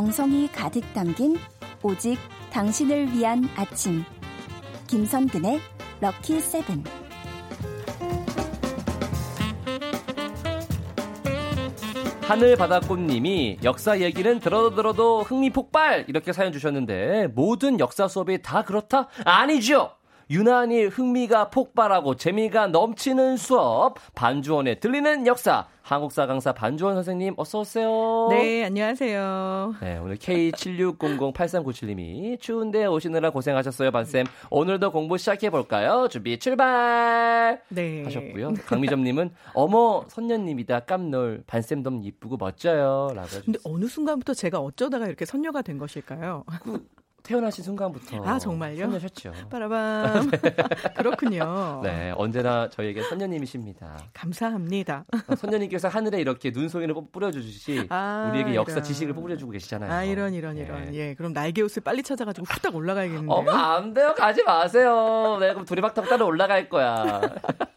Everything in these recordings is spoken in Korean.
정성이 가득 담긴 오직 당신을 위한 아침. 김선근의 럭키 세븐. 하늘바다꽃님이 역사 얘기는 들어도 들어도 흥미 폭발 이렇게 사연 주셨는데 모든 역사 수업이 다 그렇다? 아니죠. 유난히 흥미가 폭발하고 재미가 넘치는 수업 반주원의 들리는 역사 한국사 강사 반주원 선생님 어서 오세요. 네, 안녕하세요. 네, 오늘 K76008397님이 추운데 오시느라 고생하셨어요, 반쌤. 오늘도 공부 시작해 볼까요? 준비 출발. 네. 하셨고요. 강미점 님은 어머, 선녀님이다. 깜놀. 반쌤 너무 이쁘고 멋져요라고 근데 어느 순간부터 제가 어쩌다가 이렇게 선녀가 된 것일까요? 그 태어나신 순간부터 아 정말요? 선녀셨죠. 빠라밤. 그렇군요. 네, 언제나 저희에게 선녀님이십니다. 감사합니다. 어, 선녀님께서 하늘에 이렇게 눈송이를 뿌려주듯이 아, 우리에게 역사 이런. 지식을 뿌려주고 계시잖아요. 아 이런 이런 이런. 예, 그럼 날개 옷을 빨리 찾아가지고 후딱 올라가야겠는데요. 어머 안 돼요 가지 마세요 내가 그럼 두리박 타고 따로 올라갈 거야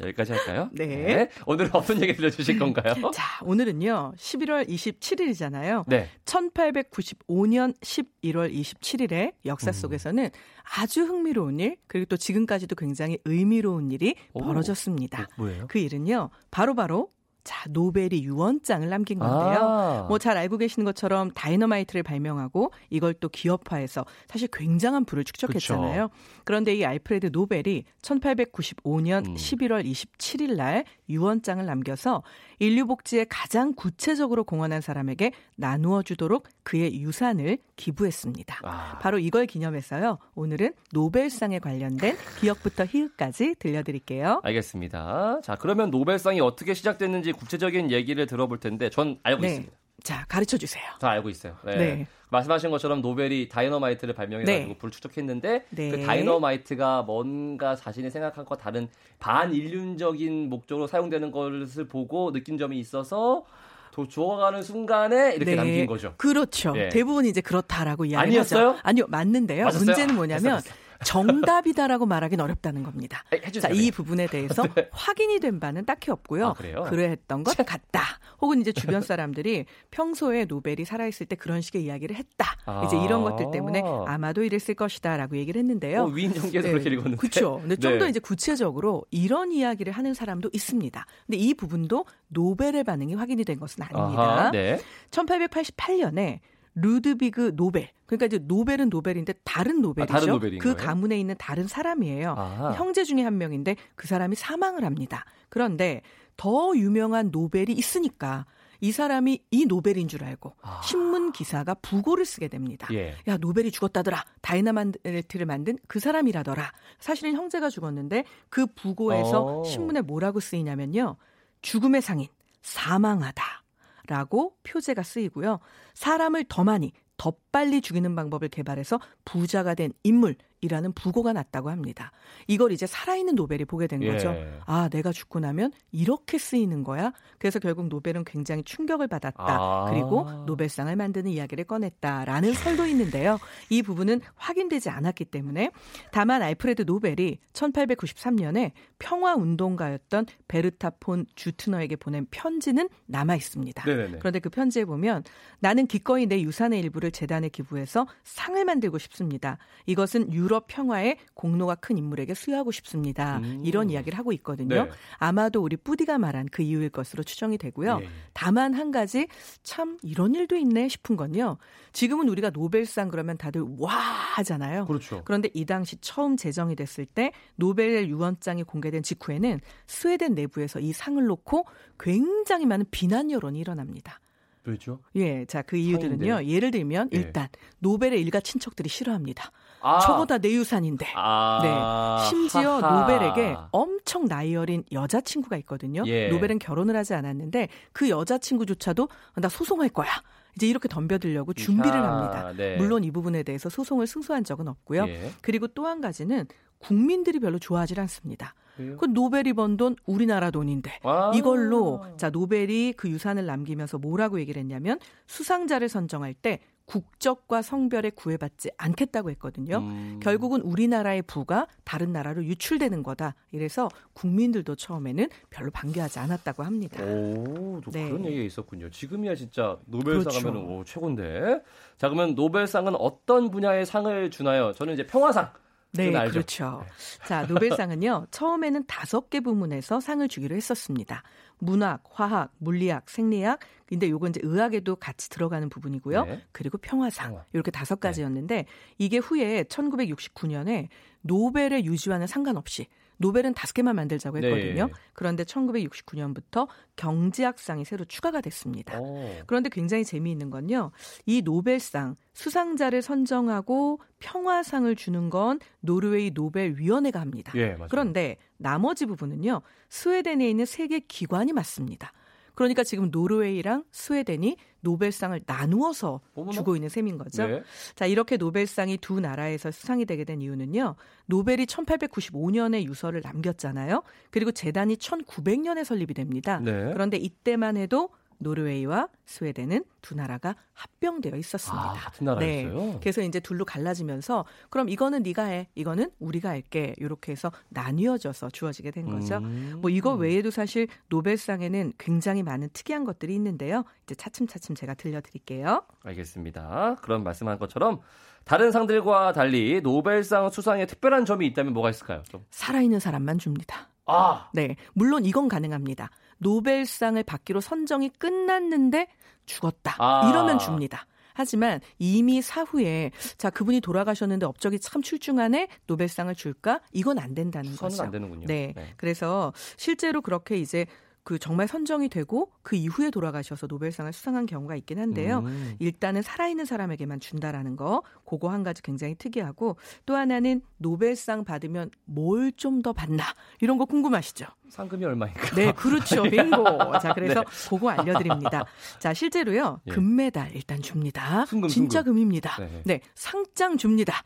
여기까지 할까요? 네. 오늘은 어떤 얘기 들려주실 건가요? 자, 오늘은요. 11월 27일이잖아요. 네 1895년 11월 27일에 역사 음. 속에서는 아주 흥미로운 일, 그리고 또 지금까지도 굉장히 의미로운 일이 오. 벌어졌습니다. 뭐 예요? 그 일은요. 바로바로 자, 노벨이 유언장을 남긴 건데요. 아, 뭐잘 알고 계시는 것처럼 다이너마이트를 발명하고 이걸 또 기업화해서 사실 굉장한 부를 축적했잖아요. 그런데 이 알프레드 노벨이 1895년 음. 11월 27일 날 유언장을 남겨서 인류 복지에 가장 구체적으로 공헌한 사람에게 나누어 주도록 그의 유산을 기부했습니다. 아, 바로 이걸 기념해서요. 오늘은 노벨상에 관련된 기억부터 희읍까지 들려드릴게요. 알겠습니다. 자 그러면 노벨상이 어떻게 시작됐는지 구체적인 얘기를 들어볼 텐데 전 알고 네. 있습니다. 자, 가르쳐 주세요. 다 알고 있어요. 네. 네. 말씀하신 것처럼 노벨이 다이너마이트를 발명해가지고 네. 불을 축적했는데 네. 그 다이너마이트가 뭔가 자신이 생각한 것 다른 반인륜적인 목적으로 사용되는 것을 보고 느낀 점이 있어서 도 주워가는 순간에 이렇게 네. 남긴 거죠. 그렇죠. 예. 대부분 이제 그렇다라고 이야기를 아니었어요? 아니요, 맞는데요. 맞았어요? 문제는 아, 뭐냐면 됐어, 됐어. 정답이다라고 말하기는 어렵다는 겁니다. 아. 자, 이 부분에 대해서 확인이 된 바는 딱히 없고요. 아, 그래요? 그랬던 것 같다. 혹은 이제 주변 사람들이 평소에 노벨이 살아있을 때 그런 식의 이야기를 했다. 이제 이런 아. 것들 때문에 아마도 이랬을 것이다라고 얘기를 했는데요. 어, 위인전에서 그렇게 읽었는데. 그렇죠. 근데 좀 네. 더 이제 구체적으로 이런 이야기를 하는 사람도 있습니다. 근데 이 부분도 노벨의 반응이 확인이 된 것은 아닙니다. 아하, 네. 1888년에 루드비그 노벨. 그러니까 이제 노벨은 노벨인데 다른 노벨이죠. 아, 다른 노벨인 그 거예요? 가문에 있는 다른 사람이에요. 아하. 형제 중에 한 명인데 그 사람이 사망을 합니다. 그런데 더 유명한 노벨이 있으니까 이 사람이 이 노벨인 줄 알고 아. 신문 기사가 부고를 쓰게 됩니다. 예. 야 노벨이 죽었다더라. 다이나마이트를 만든 그 사람이라더라. 사실은 형제가 죽었는데 그 부고에서 어. 신문에 뭐라고 쓰이냐면요. 죽음의 상인 사망하다 라고 표제가 쓰이고요. 사람을 더 많이 더 빨리 죽이는 방법을 개발해서 부자가 된 인물이라는 부고가 났다고 합니다. 이걸 이제 살아있는 노벨이 보게 된 예. 거죠. 아, 내가 죽고 나면 이렇게 쓰이는 거야? 그래서 결국 노벨은 굉장히 충격을 받았다. 아. 그리고 노벨상을 만드는 이야기를 꺼냈다라는 설도 있는데요. 이 부분은 확인되지 않았기 때문에 다만 알프레드 노벨이 1893년에 평화 운동가였던 베르타 폰 주트너에게 보낸 편지는 남아 있습니다. 네네네. 그런데 그 편지에 보면 나는 기꺼이 내 유산의 일부를 재단에 기부해서 상을 만들고 싶습니다. 이것은 유럽 평화에 공로가 큰 인물에게 수여하고 싶습니다. 음. 이런 이야기를 하고 있거든요. 네. 아마도 우리 뿌디가 말한 그 이유일 것으로 추정이 되고요. 예. 다만 한 가지 참 이런 일도 있네 싶은 건요. 지금은 우리가 노벨상 그러면 다들 와 하잖아요. 그렇죠. 그런데 이 당시 처음 제정이 됐을 때 노벨 유언장이 공개된 직후에는 스웨덴 내부에서 이 상을 놓고 굉장히 많은 비난 여론이 일어납니다. 그렇죠. 예, 자 그 이유들은요. 상인데. 예를 들면 예. 일단 노벨의 일가 친척들이 싫어합니다. 아. 저거 다내 유산인데. 아. 네. 심지어 하하. 노벨에게 엄청 나이 어린 여자 친구가 있거든요. 예. 노벨은 결혼을 하지 않았는데 그 여자 친구조차도 나 소송할 거야. 이제 이렇게 덤벼들려고 준비를 합니다. 네. 물론 이 부분에 대해서 소송을 승소한 적은 없고요. 예. 그리고 또 한 가지는 국민들이 별로 좋아하지 않습니다. 그래요? 그 노벨이 번 돈 우리나라 돈인데 아. 이걸로 자 노벨이 그 유산을 남기면서 뭐라고 얘기를 했냐면 수상자를 선정할 때 국적과 성별에 구애받지 않겠다고 했거든요. 음. 결국은 우리나라의 부가 다른 나라로 유출되는 거다. 이래서 국민들도 처음에는 별로 반겨하지 않았다고 합니다. 오, 네. 그런 얘기가 있었군요. 지금이야 진짜 노벨상 그렇죠. 하면 오, 최고인데. 자, 그러면 노벨상은 어떤 분야의 상을 주나요? 저는 이제 평화상. 네, 그렇죠. 네. 자, 노벨상은요, 처음에는 다섯 개 부문에서 상을 주기로 했었습니다. 문학, 화학, 물리학, 생리학, 근데 요건 이제 의학에도 같이 들어가는 부분이고요. 네. 그리고 평화상. 평화. 이렇게 다섯 가지였는데 네. 이게 후에 1969년에 노벨의 유지와는 상관없이 노벨은 다섯 개만 만들자고 네. 했거든요. 네. 그런데 1969년부터 경제학상이 새로 추가가 됐습니다. 오. 그런데 굉장히 재미있는 건요. 이 노벨상 수상자를 선정하고 평화상을 주는 건 노르웨이 노벨위원회가 합니다. 예, 그런데 나머지 부분은요. 스웨덴에 있는 세계 기관이 맡습니다. 그러니까 지금 노르웨이랑 스웨덴이 노벨상을 나누어서 어머나? 주고 있는 셈인 거죠. 네. 자, 이렇게 노벨상이 두 나라에서 수상이 되게 된 이유는요. 노벨이 1895년에 유서를 남겼잖아요. 그리고 재단이 1900년에 설립이 됩니다. 네. 그런데 이때만 해도 노르웨이와 스웨덴은 두 나라가 합병되어 있었습니다. 아, 같은 나라였어요. 네. 그래서 이제 둘로 갈라지면서 그럼 이거는 네가 해, 이거는 우리가 할게 이렇게 해서 나뉘어져서 주어지게 된 거죠. 음. 뭐 이거 외에도 사실 노벨상에는 굉장히 많은 특이한 것들이 있는데요. 이제 차츰차츰 제가 들려드릴게요. 알겠습니다. 그런 말씀한 것처럼 다른 상들과 달리 노벨상 수상에 특별한 점이 있다면 뭐가 있을까요? 좀. 살아있는 사람만 줍니다. 아, 네, 물론 이건 가능합니다. 노벨상을 받기로 선정이 끝났는데 죽었다. 아. 이러면 줍니다. 하지만 이미 사후에 자 그분이 돌아가셨는데 업적이 참 출중하네 노벨상을 줄까 이건 안 된다는 거죠. 안 되는군요. 네. 네. 그래서 실제로 그렇게 이제 그 정말 선정이 되고 그 이후에 돌아가셔서 노벨상을 수상한 경우가 있긴 한데요. 음. 일단은 살아있는 사람에게만 준다라는 거, 그거 한 가지 굉장히 특이하고 또 하나는 노벨상 받으면 뭘 좀 더 받나 이런 거 궁금하시죠? 상금이 얼마인가? 네, 그렇죠. 빙고. 자, 그래서 네. 그거 알려드립니다. 자, 실제로요, 예. 금메달 일단 줍니다. 순금, 진짜 순금. 금입니다. 네. 네, 상장 줍니다.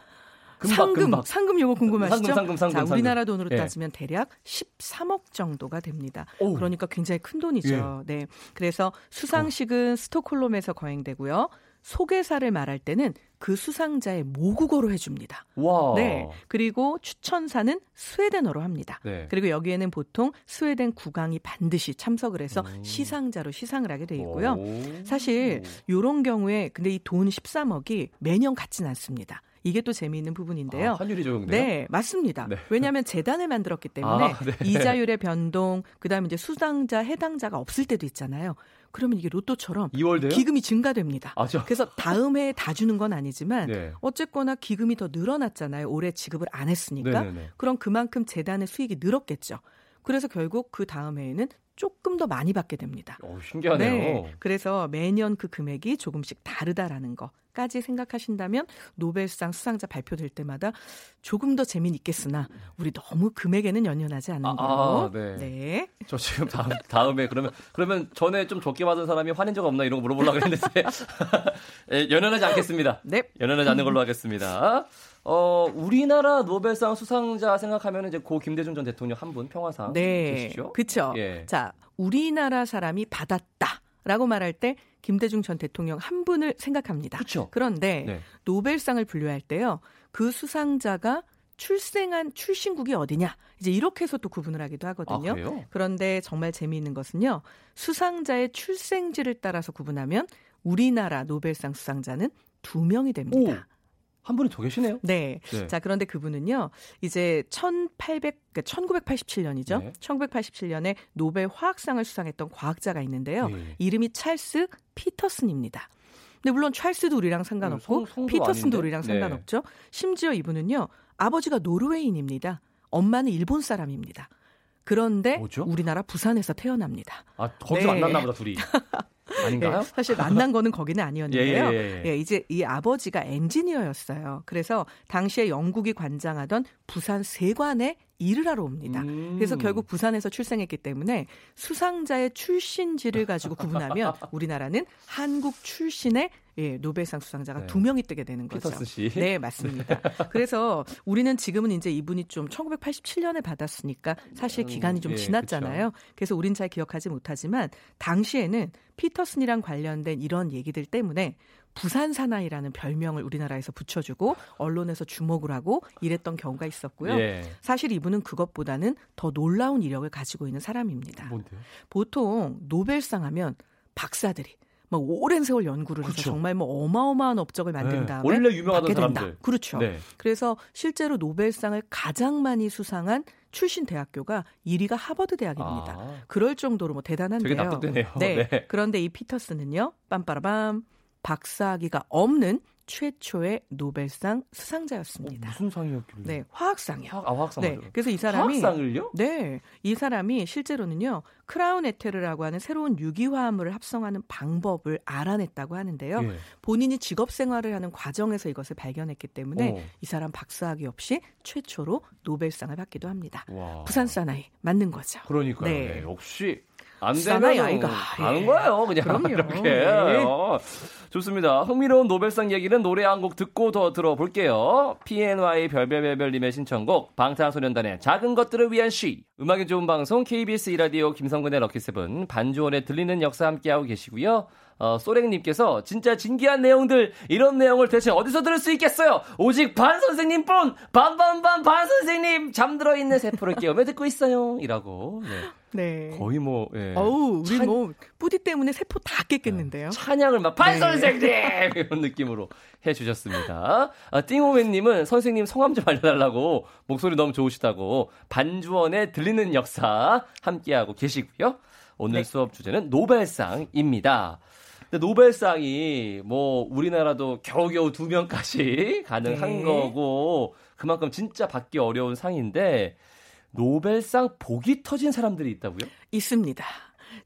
금박, 상금, 금박. 상금 요거 궁금하시죠? 상금, 상금, 상금, 자, 우리나라 돈으로 예. 따지면 대략 13억 정도가 됩니다. 오. 그러니까 굉장히 큰 돈이죠. 예. 네. 그래서 수상식은 어. 스톡홀름에서 거행되고요. 소개사를 말할 때는 그 수상자의 모국어로 해줍니다. 와. 네. 그리고 추천사는 스웨덴어로 합니다. 네. 그리고 여기에는 보통 스웨덴 국왕이 반드시 참석을 해서 음. 시상자로 시상을 하게 돼 있고요. 오. 사실 이런 경우에 근데 이 돈 13억이 매년 같지는 않습니다. 이게 또 재미있는 부분인데요. 아, 환율이 적용돼요? 네, 맞습니다. 네. 왜냐하면 재단을 만들었기 때문에 아, 네. 이자율의 변동, 그다음에 이제 수당자 해당자가 없을 때도 있잖아요. 그러면 이게 로또처럼 2월 돼요? 기금이 증가됩니다. 아, 그래서 다음 해에 다 주는 건 아니지만 네. 어쨌거나 기금이 더 늘어났잖아요. 올해 지급을 안 했으니까. 네네네. 네, 네. 그럼 그만큼 재단의 수익이 늘었겠죠. 그래서 결국 그 다음 해에는 조금 더 많이 받게 됩니다. 오, 신기하네요. 네, 그래서 매년 그 금액이 조금씩 다르다라는 거까지 생각하신다면 노벨상 수상자 발표될 때마다 조금 더 재미는 있겠으나 우리 너무 금액에는 연연하지 않는 아, 거. 아, 네. 네. 저 지금 다음, 다음에 그러면 그러면 전에 좀 적게 받은 사람이 화낸 적 없나 이런 거 물어보려고 했는데 예, 연연하지 않겠습니다. 네. 연연하지 않는 걸로 하겠습니다. 어, 우리나라 노벨상 수상자 생각하면 이제 고 김대중 전 대통령 한 분 평화상 네. 계시죠? 그렇죠. 예. 자, 우리나라 사람이 받았다라고 말할 때 김대중 전 대통령 한 분을 생각합니다. 그렇죠. 그런데 네. 노벨상을 분류할 때요. 그 수상자가 출생한 출신국이 어디냐 이제 이렇게 해서 또 구분을 하기도 하거든요. 아, 그런데 정말 재미있는 것은요 수상자의 출생지를 따라서 구분하면 우리나라 노벨상 수상자는 두 명이 됩니다. 오. 한 분이 더 계시네요. 네. 네. 자, 그런데 그분은요. 이제 1800 그러니까 1987년이죠. 네. 1987년에 노벨 화학상을 수상했던 과학자가 있는데요. 네. 이름이 찰스 피터슨입니다. 근데 물론 찰스도 우리랑 상관없고 성, 피터슨도 아닌데? 우리랑 네. 상관없죠. 심지어 이분은요. 아버지가 노르웨이인입니다. 엄마는 일본 사람입니다. 그런데 뭐죠? 우리나라 부산에서 태어납니다. 아, 거기서 네. 만났나 보다 둘이. 아닌가요? 네, 사실 만난 거는 거기는 아니었는데요. 예, 예, 예. 예, 이제 이 아버지가 엔지니어였어요. 그래서 당시에 영국이 관장하던 부산 세관에 일을 하러 옵니다. 음. 그래서 결국 부산에서 출생했기 때문에 수상자의 출신지를 가지고 구분하면 우리나라는 한국 출신의 예, 노벨상 수상자가 네. 두 명이 뜨게 되는 거죠. 피터스 씨. 네, 맞습니다. 그래서 우리는 지금은 이제 이분이 좀 1987년에 받았으니까 사실 기간이 좀 음, 예, 지났잖아요. 그쵸. 그래서 우린 잘 기억하지 못하지만 당시에는 피터슨이랑 관련된 이런 얘기들 때문에 부산 사나이라는 별명을 우리나라에서 붙여주고 언론에서 주목을 하고 이랬던 경우가 있었고요. 예. 사실 이분은 그것보다는 더 놀라운 이력을 가지고 있는 사람입니다. 뭔데요? 보통 노벨상 하면 박사들이 막 오랜 세월 연구를 그렇죠. 해서 정말 뭐 어마어마한 업적을 만든 네. 다음에 네. 원래 유명하던 사람들. 그렇죠. 네. 그래서 실제로 노벨상을 가장 많이 수상한 출신 대학교가 1위가 하버드 대학입니다. 아. 그럴 정도로 뭐 대단한데요. 되게 납득되네요. 네. 네. 그런데 이 피터스는요. 빰빠라밤 박사학위가 없는 최초의 노벨상 수상자였습니다. 어, 무슨 상이었길래? 네, 화학상이요. 화학, 아, 화학상. 네, 그래서 이 사람이 화학상을요? 네, 이 사람이 실제로는요 크라운 에테르라고 하는 새로운 유기화합물을 합성하는 방법을 알아냈다고 하는데요. 예. 본인이 직업 생활을 하는 과정에서 이것을 발견했기 때문에 오. 이 사람 박사학위 없이 최초로 노벨상을 받기도 합니다. 와. 부산 사나이 맞는 거죠. 그러니까요. 네. 네, 역시 안 되면 아이가 가는 예. 거예요. 그냥 그럼요. 이렇게. 네. 어. 좋습니다. 흥미로운 노벨상 얘기는 노래 한 곡 듣고 더 들어볼게요. PNY 별별별별님의 신청곡 방탄소년단의 작은 것들을 위한 시. 음악이 좋은 방송 KBS 이라디오 김성근의 럭키세븐 반주원에 들리는 역사 함께하고 계시고요. 어, 소랭님께서 진짜 진기한 내용들 이런 내용을 대체 어디서 들을 수 있겠어요? 오직 반 선생님뿐 반반반 반 선생님 잠들어 있는 세포를 깨우며 듣고 있어요. 이라고. 네. 네. 거의 뭐, 예. 어우, 우리 찬... 뭐, 뿌디 때문에 세포 다 깼겠는데요? 찬양을 막, 반 네. 선생님! 이런 느낌으로 해주셨습니다. 아, 띵호맨님은 선생님 성함 좀 알려달라고, 목소리 너무 좋으시다고, 반주원에 들리는 역사 함께하고 계시고요. 오늘 네. 수업 주제는 노벨상입니다. 근데 노벨상이 뭐 우리나라도 겨우겨우 두 명까지 가능한 네. 거고 그만큼 진짜 받기 어려운 상인데 노벨상 복이 터진 사람들이 있다고요? 있습니다.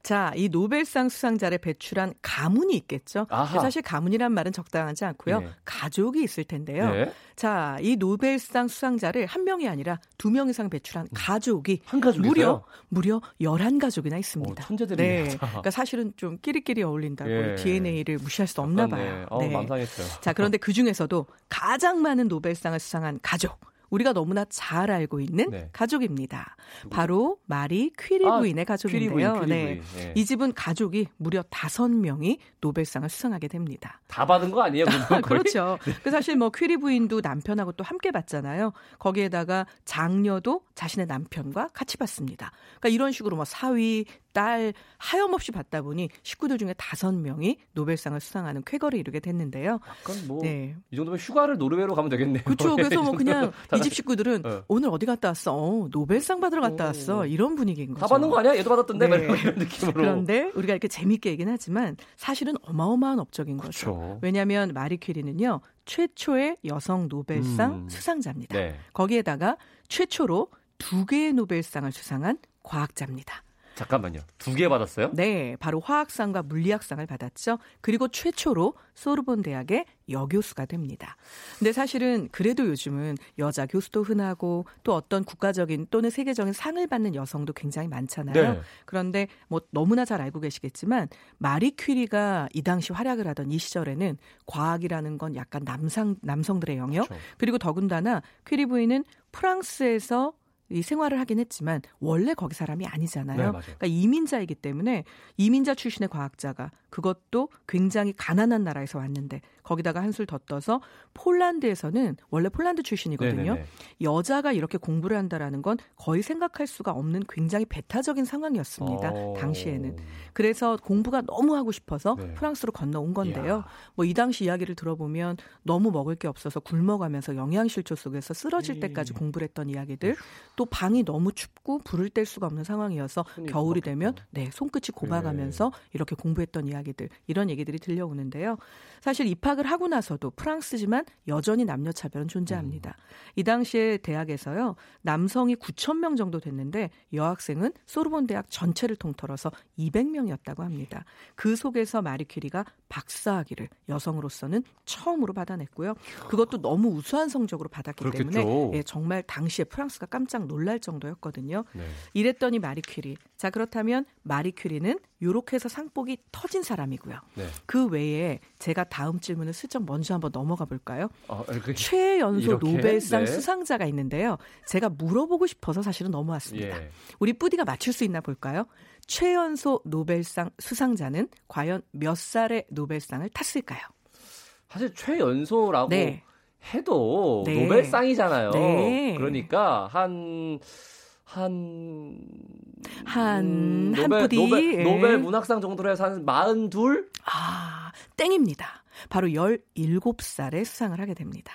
자, 이 노벨상 수상자를 배출한 가문이 있겠죠. 아하. 사실 가문이란 말은 적당하지 않고요. 네. 가족이 있을 텐데요. 네. 자, 이 노벨상 수상자를 한 명이 아니라 두 명 이상 배출한 가족이 한 가족이 무려 무려 11가족이나 있습니다. 오, 천재들이네요. 네. 그러니까 사실은 좀 끼리끼리 어울린다고 예. DNA를 무시할 수 없나 봐요. 어, 네. 망상했어요. 자, 그런데 그 중에서도 가장 많은 노벨상을 수상한 가족 우리가 너무나 잘 알고 있는 네. 가족입니다. 바로 마리 퀴리 아, 부인의 가족인데요. 퀴리 부인, 퀴리 네. 네. 이 집은 가족이 무려 다섯 명이 노벨상을 수상하게 됩니다. 다 받은 거 아니에요? 그렇죠. 네. 그 사실 뭐 퀴리 부인도 남편하고 또 함께 받잖아요. 거기에다가 장녀도 자신의 남편과 같이 받습니다. 그러니까 이런 식으로 뭐 사위, 딸 하염없이 받다 보니 식구들 중에 다섯 명이 노벨상을 수상하는 쾌거를 이루게 됐는데요. 약간 뭐이 네. 정도면 휴가를 노르웨이로 가면 되겠네요. 그렇죠. 그래서 뭐 그냥 이 집 식구들은 네. 오늘 어디 갔다 왔어? 어, 노벨상 받으러 갔다 왔어. 이런 분위기인 거죠. 다 받는 거 아니야? 얘도 받았던데 네. 이런 느낌으로. 그런데 우리가 이렇게 재밌게 얘기는 하지만 사실은 어마어마한 업적인 그렇죠. 거죠. 왜냐하면 마리 퀴리는요 최초의 여성 노벨상 음. 수상자입니다. 네. 거기에다가 최초로 두 개의 노벨상을 수상한 과학자입니다. 잠깐만요. 두 개 받았어요? 네, 바로 화학상과 물리학상을 받았죠. 그리고 최초로 소르본 대학의 여교수가 됩니다. 근데 사실은 그래도 요즘은 여자 교수도 흔하고 또 어떤 국가적인 또는 세계적인 상을 받는 여성도 굉장히 많잖아요. 네. 그런데 뭐 너무나 잘 알고 계시겠지만 마리 퀴리가 이 당시 활약을 하던 이 시절에는 과학이라는 건 약간 남상 남성들의 영역 그렇죠. 그리고 더군다나 퀴리 부인은 프랑스에서 이 생활을 하긴 했지만 원래 거기 사람이 아니잖아요. 네, 그러니까 이민자이기 때문에 이민자 출신의 과학자가 그것도 굉장히 가난한 나라에서 왔는데 거기다가 한술 더 떠서 폴란드에서는 원래 폴란드 출신이거든요. 네네네. 여자가 이렇게 공부를 한다라는 건 거의 생각할 수가 없는 굉장히 배타적인 상황이었습니다. 오. 어. 당시에는. 그래서 공부가 너무 하고 싶어서 네. 프랑스로 건너온 건데요. 뭐 이 당시 이야기를 들어보면 너무 먹을 게 없어서 굶어가면서 영양실조 속에서 쓰러질 때까지 공부를 했던 이야기들 또 방이 너무 춥고 불을 뗄 수가 없는 상황이어서 겨울이 되면 네 손끝이 고박하면서 네. 이렇게 공부했던 이야기들 이런 얘기들이 들려오는데요. 사실 입학 을 하고 나서도 프랑스지만 여전히 남녀 차별은 존재합니다. 음. 이 당시에 대학에서요 남성이 9천 명 정도 됐는데 여학생은 소르본 대학 전체를 통틀어서 200명이었다고 합니다. 그 속에서 마리 퀴리가 박사학위를 여성으로서는 처음으로 받아냈고요. 그것도 너무 우수한 성적으로 받았기 그렇겠죠. 때문에 예, 정말 당시에 프랑스가 깜짝 놀랄 정도였거든요. 네. 이랬더니 마리 퀴리. 자 그렇다면 마리 퀴리는 요렇게 해서 상복이 터진 사람이고요. 네. 그 외에 제가 다음 질문을 슬쩍 먼저 한번 넘어가 볼까요? 어, 그, 최연소? 노벨상 네. 수상자가 있는데요. 제가 물어보고 싶어서 사실은 넘어왔습니다. 예. 우리 뿌디가 맞출 수 있나 볼까요? 최연소 노벨상 수상자는 과연 몇 살에 노벨상을 탔을까요? 사실 최연소라고 네. 해도 네. 노벨상이잖아요. 네. 그러니까 한, 한, 한, 음, 한 노벨, 뿌디. 노벨, 예. 노벨 문학상 정도로 해서 한 42? 아, 땡입니다. 바로 17살에 수상을 하게 됩니다.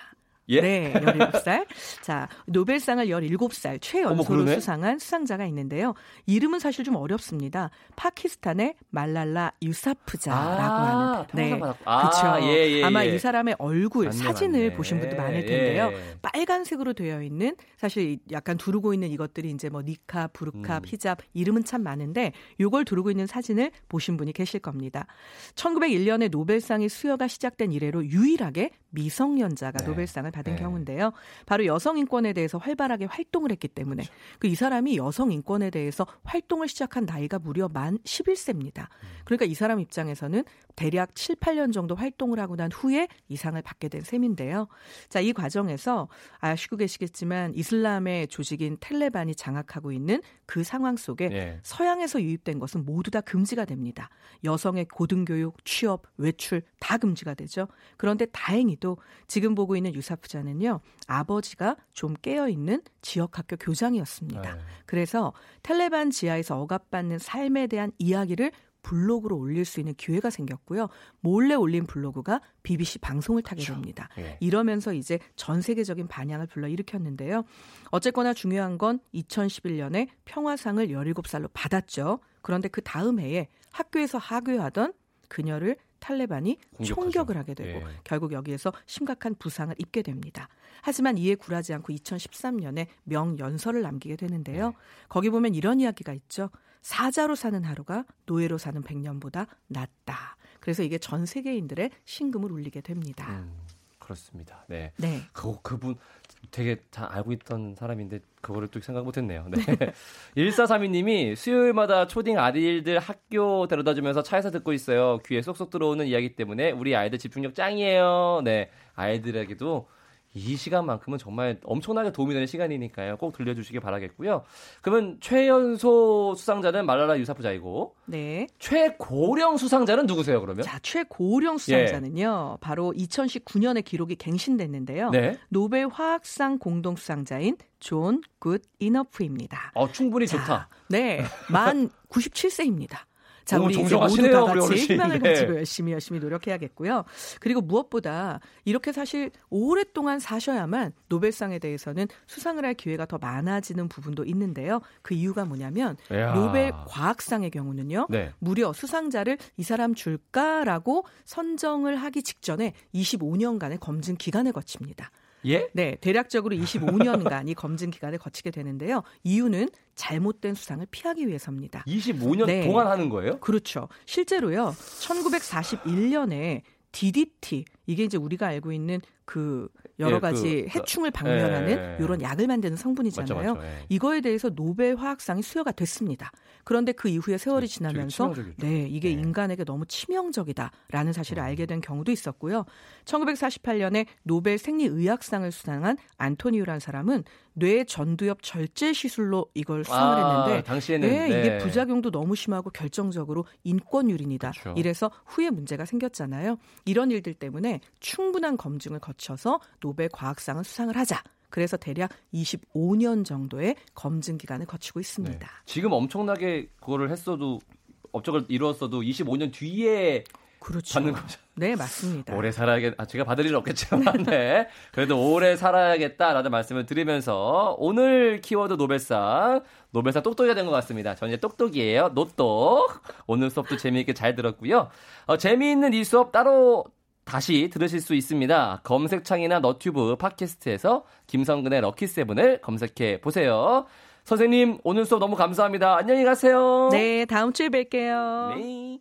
예? 네, 17살. 자, 노벨상을 17살 어머, 최연소로 그러네? 수상한 수상자가 있는데요. 이름은 사실 좀 어렵습니다. 파키스탄의 말랄라 유사프자라고 아, 하는. 받았고. 아, 그렇죠. 예, 예, 아마 예. 이 사람의 얼굴 맞네, 사진을 맞네. 보신 분도 많을 예, 텐데요. 예. 빨간색으로 되어 있는 사실 약간 두르고 있는 이것들이 이제 뭐 니캅, 부르캅, 음. 히잡 이름은 참 많은데 요걸 두르고 있는 사진을 보신 분이 계실 겁니다. 1901년에 노벨상의 수여가 시작된 이래로 유일하게 미성년자가 네. 노벨상을 받은 네. 경우인데요. 바로 여성 인권에 대해서 활발하게 활동을 했기 때문에 그렇죠. 그이 사람이 여성 인권에 대해서 활동을 시작한 나이가 무려 만 11세입니다. 그러니까 이 사람 입장에서는 대략 7, 8년 정도 활동을 하고 난 후에 이 상을 받게 된 셈인데요. 자, 이 과정에서 아시고 계시겠지만 이슬람의 조직인 텔레반이 장악하고 있는 그 상황 속에 예. 서양에서 유입된 것은 모두 다 금지가 됩니다. 여성의 고등교육, 취업, 외출 다 금지가 되죠. 그런데 다행히도 지금 보고 있는 유사 프자는요. 아버지가 좀 깨어 있는 지역 학교 교장이었습니다. 네. 그래서 텔레반 지하에서 억압받는 삶에 대한 이야기를 블로그로 올릴 수 있는 기회가 생겼고요. 몰래 올린 블로그가 BBC 방송을 타게 됩니다. 예. 이러면서 이제 전 세계적인 반향을 불러일으켰는데요. 어쨌거나 중요한 건 2011년에 평화상을 17살로 받았죠. 그런데 그 다음 해에 학교에서 하교하던 그녀를 탈레반이 공격하죠. 총격을 하게 되고 예. 결국 여기에서 심각한 부상을 입게 됩니다. 하지만 이에 굴하지 않고 2013년에 명연설을 남기게 되는데요. 네. 거기 보면 이런 이야기가 있죠. 사자로 사는 하루가 노예로 사는 100년보다 낫다. 그래서 이게 전 세계인들의 신금을 울리게 됩니다. 음, 그렇습니다. 네. 네. 그, 그분 되게 잘 알고 있던 사람인데 그거를 또 생각 못했네요. 네. 1432님이 수요일마다 초딩 아이들 학교 데려다 주면서 차에서 듣고 있어요. 귀에 쏙쏙 들어오는 이야기 때문에 우리 아이들 집중력 짱이에요. 네. 아이들에게도 이 시간만큼은 정말 엄청나게 도움이 되는 시간이니까요. 꼭 들려주시기 바라겠고요. 그러면 최연소 수상자는 말라라 유사프자이고 네. 최고령 수상자는 누구세요? 그러면? 자, 최고령 수상자는요. 바로 2019년에 기록이 갱신됐는데요. 네. 노벨 화학상 공동 수상자인 존 굿 이너프입니다. 어, 충분히 자, 좋다. 네. 만 97세입니다. 자, 우리 이제 모두 다 같이. 희망을 네. 가지고 열심히 열심히 노력해야겠고요. 그리고 무엇보다 이렇게 사실 오랫동안 사셔야만 노벨상에 대해서는 수상을 할 기회가 더 많아지는 부분도 있는데요. 그 이유가 뭐냐면 이야. 노벨 과학상의 경우는요. 네. 무려 수상자를 이 사람 줄까라고 선정을 하기 직전에 25년간의 검증 기간을 거칩니다. 예? 네, 대략적으로 25년간이 검증 기간을 거치게 되는데요. 이유는 잘못된 수상을 피하기 위해서입니다. 25년 네. 동안 하는 거예요? 그렇죠. 실제로요. 1941년에 DDT 이게 이제 우리가 알고 있는 그 여러 예, 그, 가지 그, 해충을 박멸하는 예. 이런 약을 만드는 성분이잖아요. 맞죠, 맞죠. 예. 이거에 대해서 노벨 화학상이 수여가 됐습니다. 그런데 그 이후에 세월이 지나면서. 네, 이게 네. 인간에게 너무 치명적이다라는 사실을 음. 알게 된 경우도 있었고요. 1948년에 노벨 생리의학상을 수상한 안토니우라는 사람은 뇌 전두엽 절제 시술로 이걸 수상을 아, 했는데 당시에는 네, 이게 네. 부작용도 너무 심하고 결정적으로 인권 유린이다. 그렇죠. 이래서 후에 문제가 생겼잖아요. 이런 일들 때문에 충분한 검증을 거쳐서 노벨 과학상을 수상을 하자. 그래서 대략 25년 정도의 검증 기간을 거치고 있습니다. 네. 지금 엄청나게 그거를 했어도 업적을 이루었어도 25년 뒤에 그렇죠. 받는 거죠. 네, 맞습니다. 오래 살아야겠, 아, 제가 받을 일은 없겠지만, 네. 그래도 오래 살아야겠다라는 말씀을 드리면서, 오늘 키워드 노벨상, 노벨상 똑똑이가 된 것 같습니다. 전 이제 똑똑이에요. 노똑. 오늘 수업도 재미있게 잘 들었고요. 어, 재미있는 이 수업 따로 다시 들으실 수 있습니다. 검색창이나 너튜브, 팟캐스트에서 김성근의 럭키세븐을 검색해 보세요. 선생님, 오늘 수업 너무 감사합니다. 안녕히 가세요. 네, 다음 주에 뵐게요. 네.